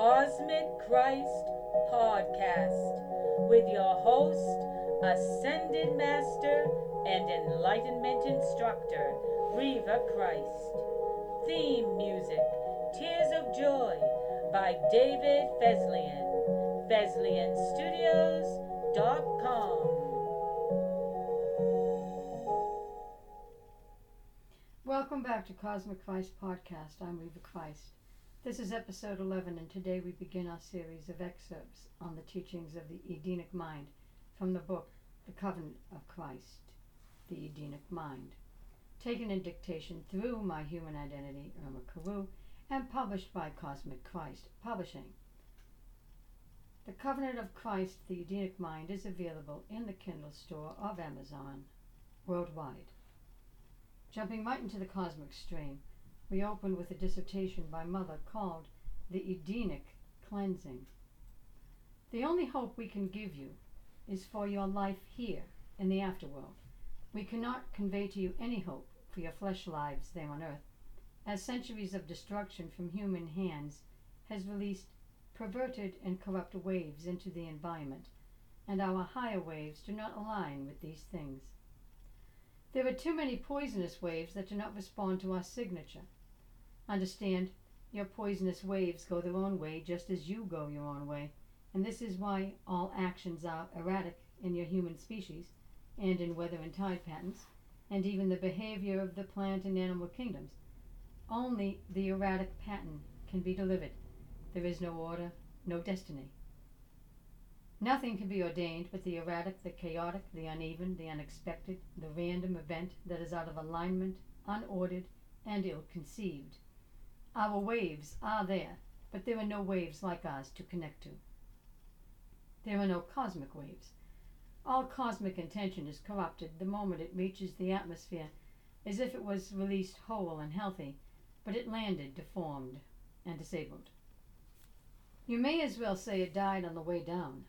Cosmic Christ Podcast with your host, Ascended Master and Enlightenment Instructor, Reva Christ. Theme music, Tears of Joy by David Fesliyan. FesliyanStudios.com. Welcome back to Cosmic Christ Podcast. I'm Reva Christ. This is episode 11, and today we begin our series of excerpts on the teachings of the Edenic mind from the book The Covenant of Christ, The Edenic Mind, taken in dictation through my human identity, Irma Carew, and published by Cosmic Christ Publishing. The Covenant of Christ, The Edenic Mind is available in the Kindle store of Amazon worldwide. Jumping right into the cosmic stream, we open with a dissertation by Mother called The Edenic Cleansing. The only hope we can give you is for your life here in the afterworld. We cannot convey to you any hope for your flesh lives there on earth, as centuries of destruction from human hands has released perverted and corrupt waves into the environment, and our higher waves do not align with these things. There are too many poisonous waves that do not respond to our signature. Understand, your poisonous waves go their own way just as you go your own way, and this is why all actions are erratic in your human species, and in weather and tide patterns, and even the behavior of the plant and animal kingdoms. Only the erratic pattern can be delivered. There is no order, no destiny. Nothing can be ordained but the erratic, the chaotic, the uneven, the unexpected, the random event that is out of alignment, unordered, and ill conceived. Our waves are there, but there are no waves like ours to connect to. There are no cosmic waves. All cosmic intention is corrupted the moment it reaches the atmosphere, as if it was released whole and healthy, but it landed deformed and disabled. You may as well say it died on the way down.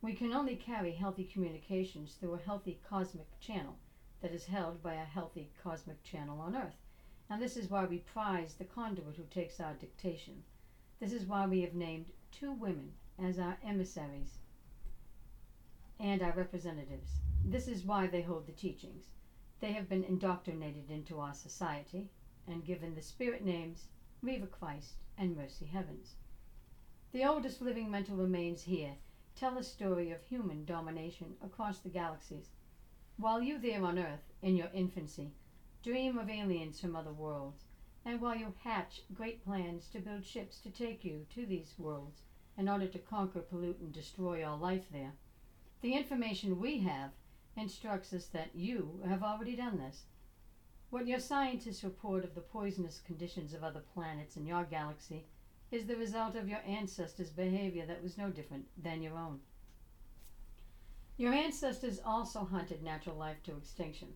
We can only carry healthy communications through a healthy cosmic channel that is held by a healthy cosmic channel on Earth. And this is why we prize the conduit who takes our dictation. This is why we have named two women as our emissaries and our representatives. This is why they hold the teachings. They have been indoctrinated into our society and given the spirit names Reva Christ and Mercy Heavens. The oldest living mental remains here tell a story of human domination across the galaxies. While you there on Earth, in your infancy, dream of aliens from other worlds, and while you hatch great plans to build ships to take you to these worlds in order to conquer, pollute, and destroy all life there, the information we have instructs us that you have already done this. What your scientists report of the poisonous conditions of other planets in your galaxy is the result of your ancestors' behavior that was no different than your own. Your ancestors also hunted natural life to extinction.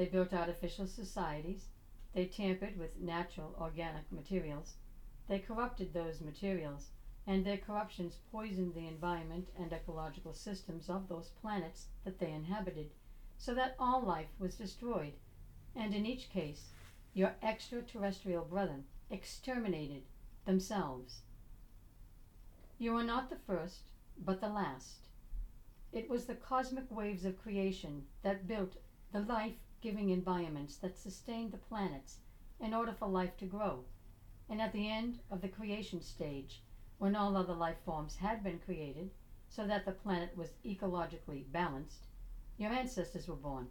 They built artificial societies, they tampered with natural organic materials, they corrupted those materials, and their corruptions poisoned the environment and ecological systems of those planets that they inhabited, so that all life was destroyed, and in each case, your extraterrestrial brethren exterminated themselves. You are not the first, but the last. It was the cosmic waves of creation that built the life giving environments that sustained the planets in order for life to grow. And at the end of the creation stage, when all other life forms had been created, so that the planet was ecologically balanced, your ancestors were born,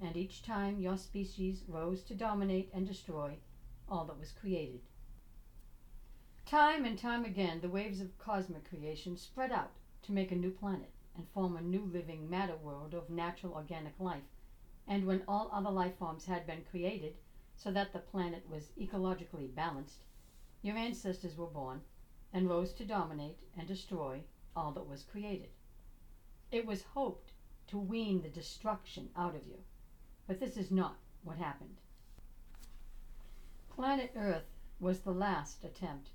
and each time your species rose to dominate and destroy all that was created. Time and time again, the waves of cosmic creation spread out to make a new planet and form a new living matter world of natural organic life. And when all other life forms had been created, so that the planet was ecologically balanced, your ancestors were born and rose to dominate and destroy all that was created. It was hoped to wean the destruction out of you, but this is not what happened. Planet Earth was the last attempt.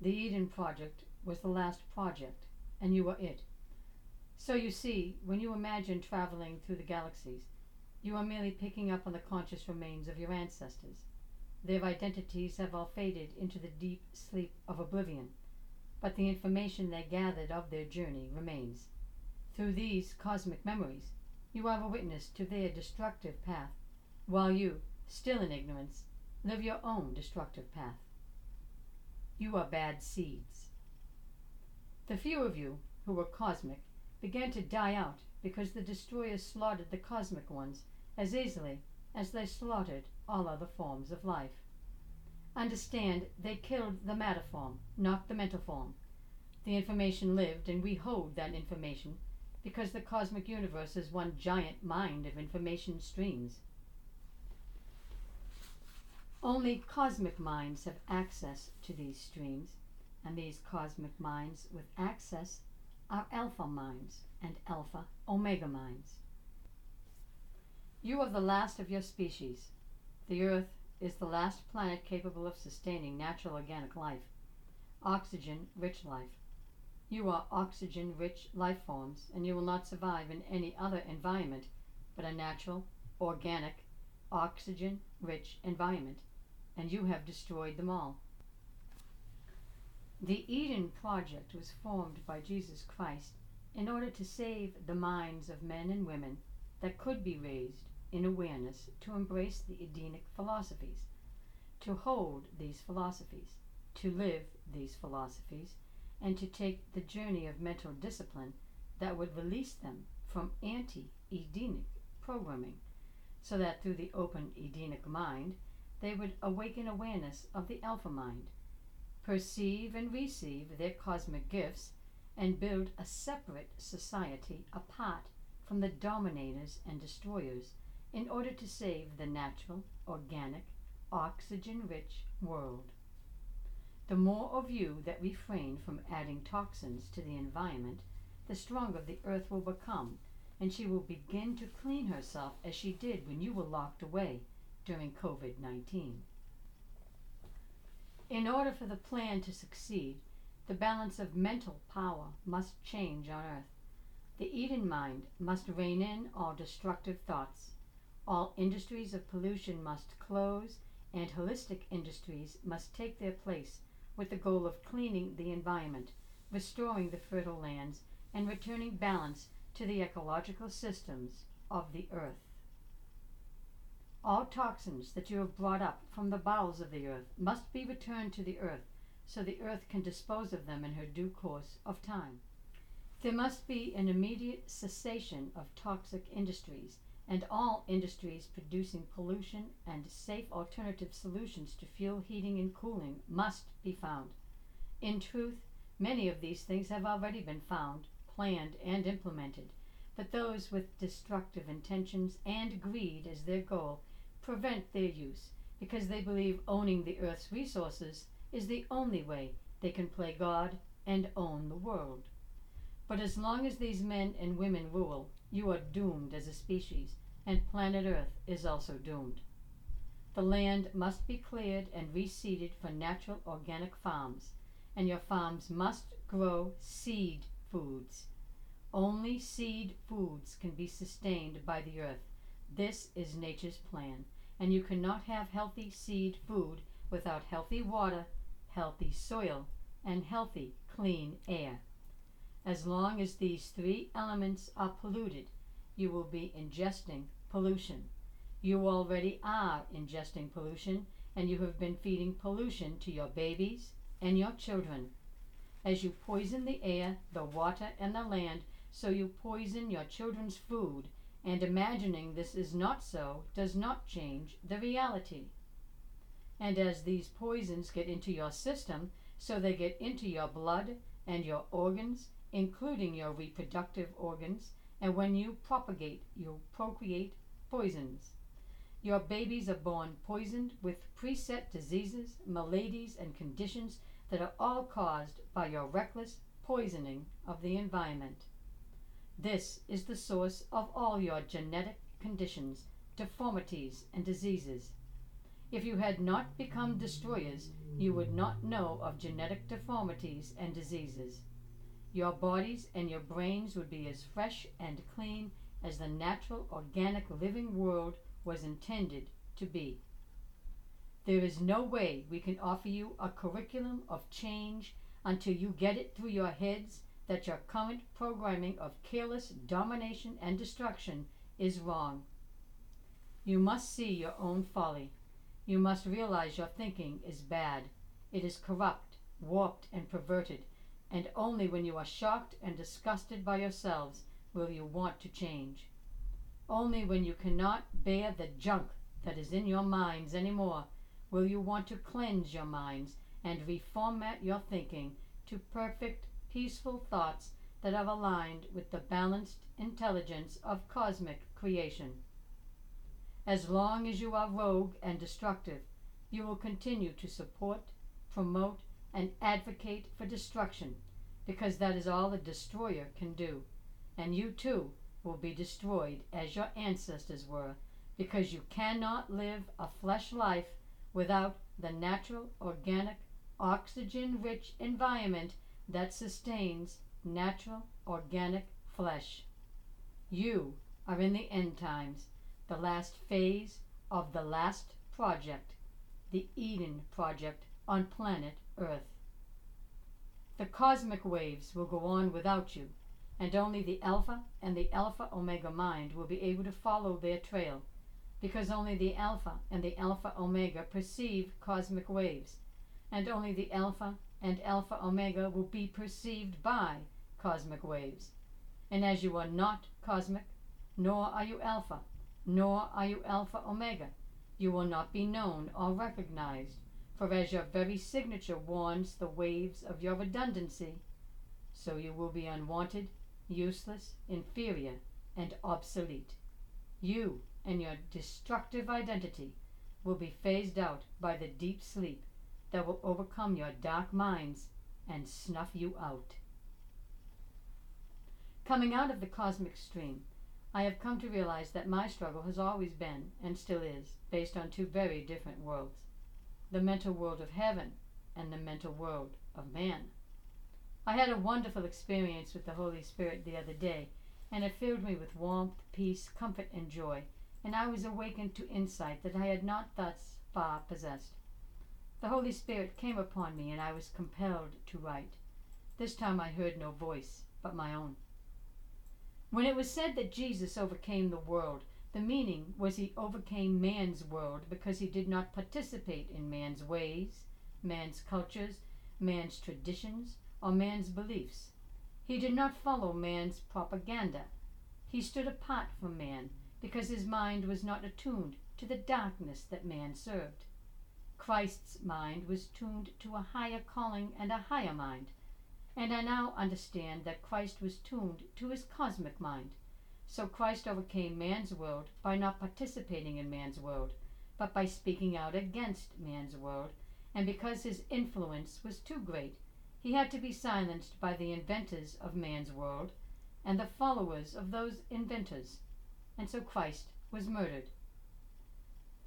The Eden Project was the last project, and you were it. So you see, when you imagine traveling through the galaxies, you are merely picking up on the conscious remains of your ancestors. Their identities have all faded into the deep sleep of oblivion, but the information they gathered of their journey remains. Through these cosmic memories, you are a witness to their destructive path, while you, still in ignorance, live your own destructive path. You are bad seeds. The few of you who were cosmic began to die out because the destroyers slaughtered the cosmic ones as easily as they slaughtered all other forms of life. Understand, they killed the matter form, not the mental form. The information lived, and we hold that information because the cosmic universe is one giant mind of information streams. Only cosmic minds have access to these streams, and these cosmic minds with access are alpha minds and alpha omega minds. You are the last of your species. The Earth is the last planet capable of sustaining natural organic life, oxygen rich life. You are oxygen rich life forms, and you will not survive in any other environment but a natural, organic, oxygen rich environment, and you have destroyed them all. The Eden Project was formed by Jesus Christ in order to save the minds of men and women that could be raised in awareness to embrace the Edenic philosophies, to hold these philosophies, to live these philosophies, and to take the journey of mental discipline that would release them from anti Edenic programming, so that through the open Edenic mind they would awaken awareness of the Alpha mind, perceive and receive their cosmic gifts, and build a separate society apart from the dominators and destroyers in order to save the natural, organic, oxygen rich world. The more of you that refrain from adding toxins to the environment, the stronger the earth will become, and she will begin to clean herself as she did when you were locked away during COVID 19. In order for the plan to succeed, the balance of mental power must change on earth. The Eden mind must rein in all destructive thoughts. All industries of pollution must close, and holistic industries must take their place with the goal of cleaning the environment, restoring the fertile lands, and returning balance to the ecological systems of the earth. All toxins that you have brought up from the bowels of the earth must be returned to the earth so the earth can dispose of them in her due course of time. There must be an immediate cessation of toxic industries and all industries producing pollution and safe alternative solutions to fuel heating and cooling must be found. In truth, many of these things have already been found, planned, and implemented, but those with destructive intentions and greed as their goal prevent their use because they believe owning the earth's resources is the only way they can play God and own the world. But as long as these men and women rule, you are doomed as a species, and planet Earth is also doomed. The land must be cleared and reseeded for natural organic farms, and your farms must grow seed foods. Only seed foods can be sustained by the earth. This is nature's plan, and you cannot have healthy seed food without healthy water, healthy soil, and healthy, clean air. As long as these three elements are polluted, you will be ingesting pollution. You already are ingesting pollution, and you have been feeding pollution to your babies and your children. As you poison the air, the water, and the land, so you poison your children's food, and imagining this is not so does not change the reality. And as these poisons get into your system, so they get into your blood and your organs, including your reproductive organs, and when you propagate, you procreate poisons. Your babies are born poisoned with preset diseases, maladies, and conditions that are all caused by your reckless poisoning of the environment. This is the source of all your genetic conditions, deformities, and diseases. If you had not become destroyers, you would not know of genetic deformities and diseases. Your bodies and your brains would be as fresh and clean as the natural, organic, living world was intended to be. There is no way we can offer you a curriculum of change until you get it through your heads that your current programming of careless domination and destruction is wrong. You must see your own folly. You must realize your thinking is bad. It is corrupt, warped, and perverted, and only when you are shocked and disgusted by yourselves will you want to change. Only when you cannot bear the junk that is in your minds any more will you want to cleanse your minds and reformat your thinking to perfect, peaceful thoughts that are aligned with the balanced intelligence of cosmic creation. As long as you are rogue and destructive, you will continue to support, promote, and advocate for destruction because that is all a destroyer can do. And you too will be destroyed as your ancestors were because you cannot live a flesh life without the natural, organic, oxygen rich environment that sustains natural, organic flesh. You are in the end times, the last phase of the last project, the Eden Project on planet Earth. The cosmic waves will go on without you, and only the Alpha and the Alpha Omega mind will be able to follow their trail, because only the Alpha and the Alpha Omega perceive cosmic waves, and only the Alpha and Alpha Omega will be perceived by cosmic waves. And as you are not cosmic, nor are you Alpha, nor are you Alpha Omega, you will not be known or recognized for as your very signature warns the waves of your redundancy, so you will be unwanted, useless, inferior, and obsolete. You and your destructive identity will be phased out by the deep sleep that will overcome your dark minds and snuff you out. Coming out of the cosmic stream, I have come to realize that my struggle has always been, and still is, based on two very different worlds the mental world of heaven and the mental world of man. I had a wonderful experience with the Holy Spirit the other day, and it filled me with warmth, peace, comfort, and joy, and I was awakened to insight that I had not thus far possessed. The Holy Spirit came upon me, and I was compelled to write. This time I heard no voice but my own. When it was said that Jesus overcame the world, the meaning was he overcame man's world because he did not participate in man's ways, man's cultures, man's traditions, or man's beliefs. He did not follow man's propaganda. He stood apart from man because his mind was not attuned to the darkness that man served. Christ's mind was tuned to a higher calling and a higher mind, and I now understand that Christ was tuned to his cosmic mind so Christ overcame man's world by not participating in man's world, but by speaking out against man's world, and because his influence was too great, he had to be silenced by the inventors of man's world and the followers of those inventors, and so Christ was murdered.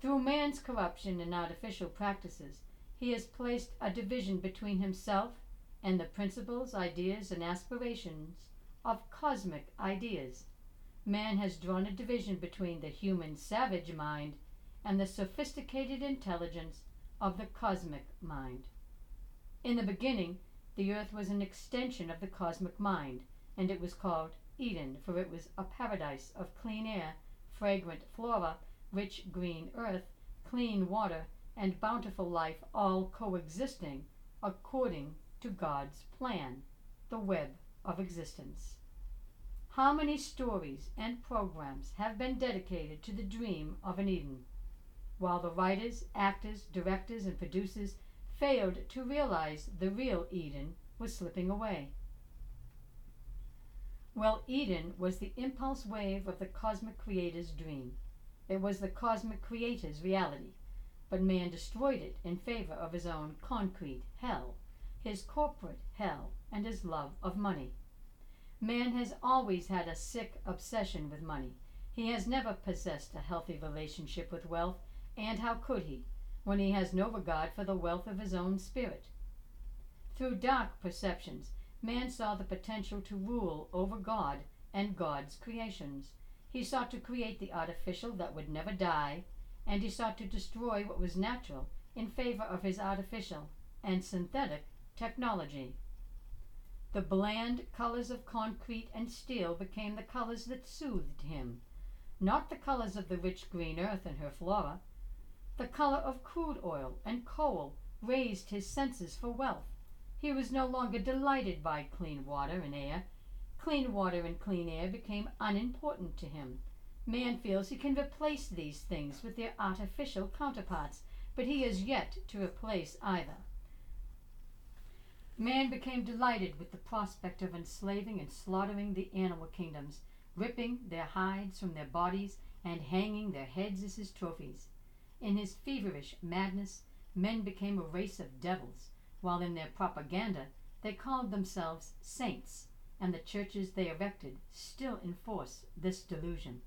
Through man's corruption and artificial practices, he has placed a division between himself and the principles, ideas, and aspirations of cosmic ideas man has drawn a division between the human savage mind and the sophisticated intelligence of the cosmic mind. In the beginning, the earth was an extension of the cosmic mind, and it was called Eden, for it was a paradise of clean air, fragrant flora, rich green earth, clean water, and bountiful life all coexisting according to God's plan, the web of existence. How many stories and programs have been dedicated to the dream of an Eden, while the writers, actors, directors, and producers failed to realize the real Eden was slipping away? Well, Eden was the impulse wave of the cosmic creator's dream. It was the cosmic creator's reality, but man destroyed it in favor of his own concrete hell, his corporate hell, and his love of money. Man has always had a sick obsession with money. He has never possessed a healthy relationship with wealth, and how could he, when he has no regard for the wealth of his own spirit? Through dark perceptions, man saw the potential to rule over God and God's creations. He sought to create the artificial that would never die, and he sought to destroy what was natural in favor of his artificial and synthetic technology. The bland colors of concrete and steel became the colors that soothed him, not the colors of the rich green earth and her flora. The color of crude oil and coal raised his senses for wealth. He was no longer delighted by clean water and air. Clean water and clean air became unimportant to him. Man feels he can replace these things with their artificial counterparts, but he has yet to replace either. Man became delighted with the prospect of enslaving and slaughtering the animal kingdoms, ripping their hides from their bodies and hanging their heads as his trophies. In his feverish madness, men became a race of devils, while in their propaganda they called themselves saints, and the churches they erected still enforce this delusion.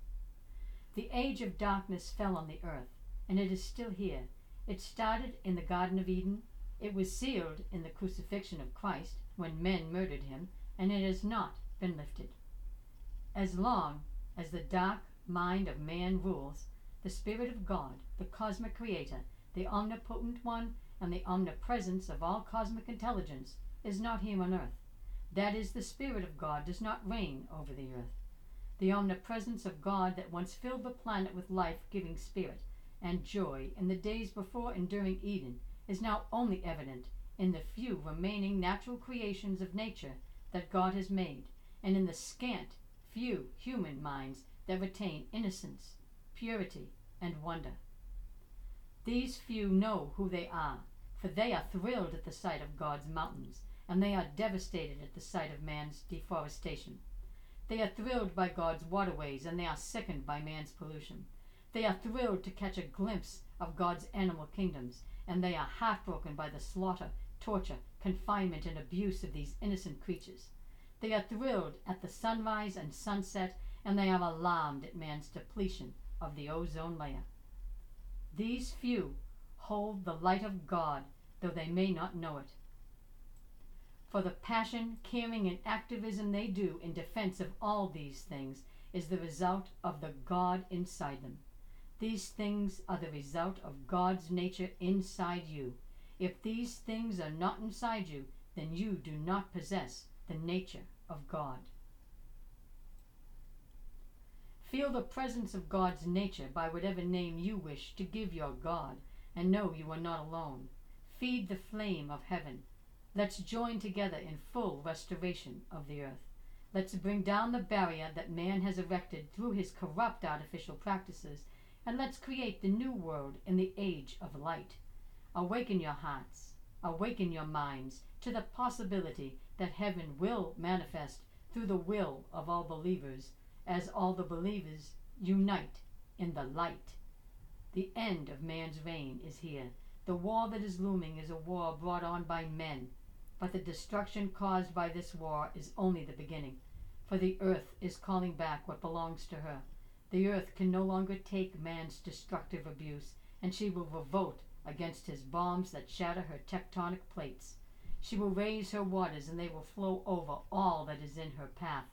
The age of darkness fell on the earth, and it is still here. It started in the Garden of Eden, it was sealed in the crucifixion of Christ when men murdered him, and it has not been lifted. As long as the dark mind of man rules, the Spirit of God, the cosmic creator, the omnipotent one, and the omnipresence of all cosmic intelligence is not here on earth. That is, the Spirit of God does not reign over the earth. The omnipresence of God that once filled the planet with life giving spirit and joy in the days before and during Eden is now only evident in the few remaining natural creations of nature that God has made, and in the scant few human minds that retain innocence, purity, and wonder. These few know who they are, for they are thrilled at the sight of God's mountains, and they are devastated at the sight of man's deforestation. They are thrilled by God's waterways, and they are sickened by man's pollution. They are thrilled to catch a glimpse of God's animal kingdoms, and they are heartbroken by the slaughter, torture, confinement, and abuse of these innocent creatures. They are thrilled at the sunrise and sunset, and they are alarmed at man's depletion of the ozone layer. These few hold the light of God, though they may not know it. For the passion, caring, and activism they do in defense of all these things is the result of the God inside them. These things are the result of God's nature inside you. If these things are not inside you, then you do not possess the nature of God. Feel the presence of God's nature by whatever name you wish to give your God, and know you are not alone. Feed the flame of heaven. Let's join together in full restoration of the earth. Let's bring down the barrier that man has erected through his corrupt artificial practices and let's create the new world in the age of light. Awaken your hearts, awaken your minds to the possibility that heaven will manifest through the will of all believers as all the believers unite in the light. The end of man's reign is here. The war that is looming is a war brought on by men, but the destruction caused by this war is only the beginning, for the earth is calling back what belongs to her. The earth can no longer take man's destructive abuse, and she will revolt against his bombs that shatter her tectonic plates. She will raise her waters, and they will flow over all that is in her path.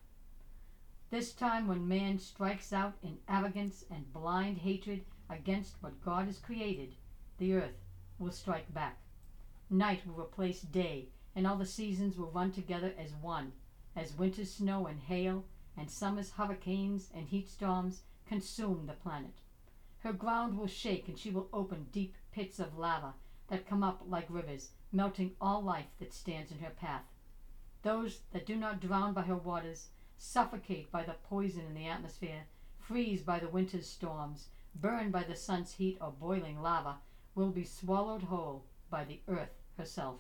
This time, when man strikes out in arrogance and blind hatred against what God has created, the earth will strike back. Night will replace day, and all the seasons will run together as one, as winter's snow and hail and summer's hurricanes and heat storms consume the planet. Her ground will shake and she will open deep pits of lava that come up like rivers, melting all life that stands in her path. Those that do not drown by her waters, suffocate by the poison in the atmosphere, freeze by the winter's storms, burn by the sun's heat or boiling lava, will be swallowed whole by the earth herself.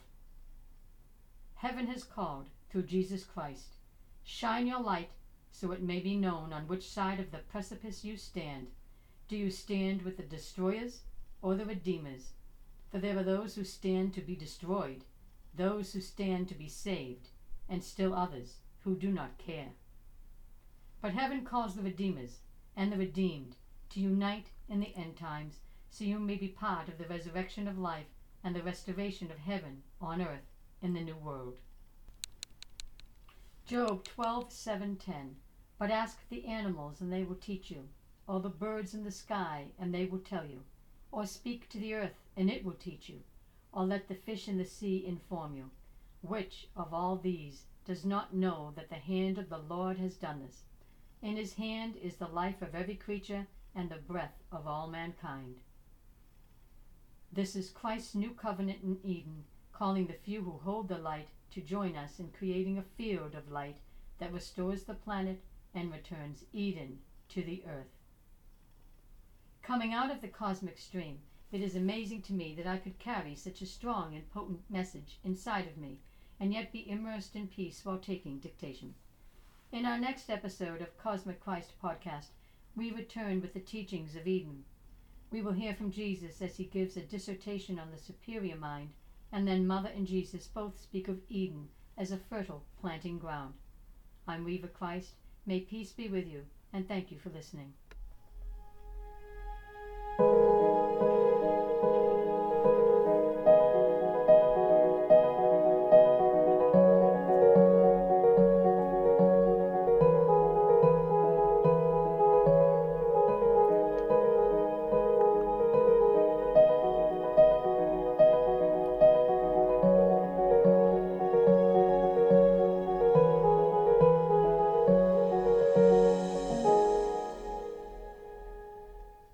Heaven has called through Jesus Christ. Shine your light so it may be known on which side of the precipice you stand. Do you stand with the destroyers or the redeemers? For there are those who stand to be destroyed, those who stand to be saved, and still others who do not care. But heaven calls the redeemers and the redeemed to unite in the end times, so you may be part of the resurrection of life and the restoration of heaven on earth in the new world. Job 12, 7, 10. But ask the animals, and they will teach you, or the birds in the sky, and they will tell you, or speak to the earth, and it will teach you, or let the fish in the sea inform you. Which of all these does not know that the hand of the Lord has done this. In his hand is the life of every creature and the breath of all mankind. This is Christ's new covenant in Eden, calling the few who hold the light to join us in creating a field of light that restores the planet and returns Eden to the earth. Coming out of the cosmic stream, it is amazing to me that I could carry such a strong and potent message inside of me and yet be immersed in peace while taking dictation. In our next episode of Cosmic Christ podcast, we return with the teachings of Eden. We will hear from Jesus as he gives a dissertation on the superior mind, and then Mother and Jesus both speak of Eden as a fertile planting ground. I'm Reva Christ. May peace be with you, and thank you for listening.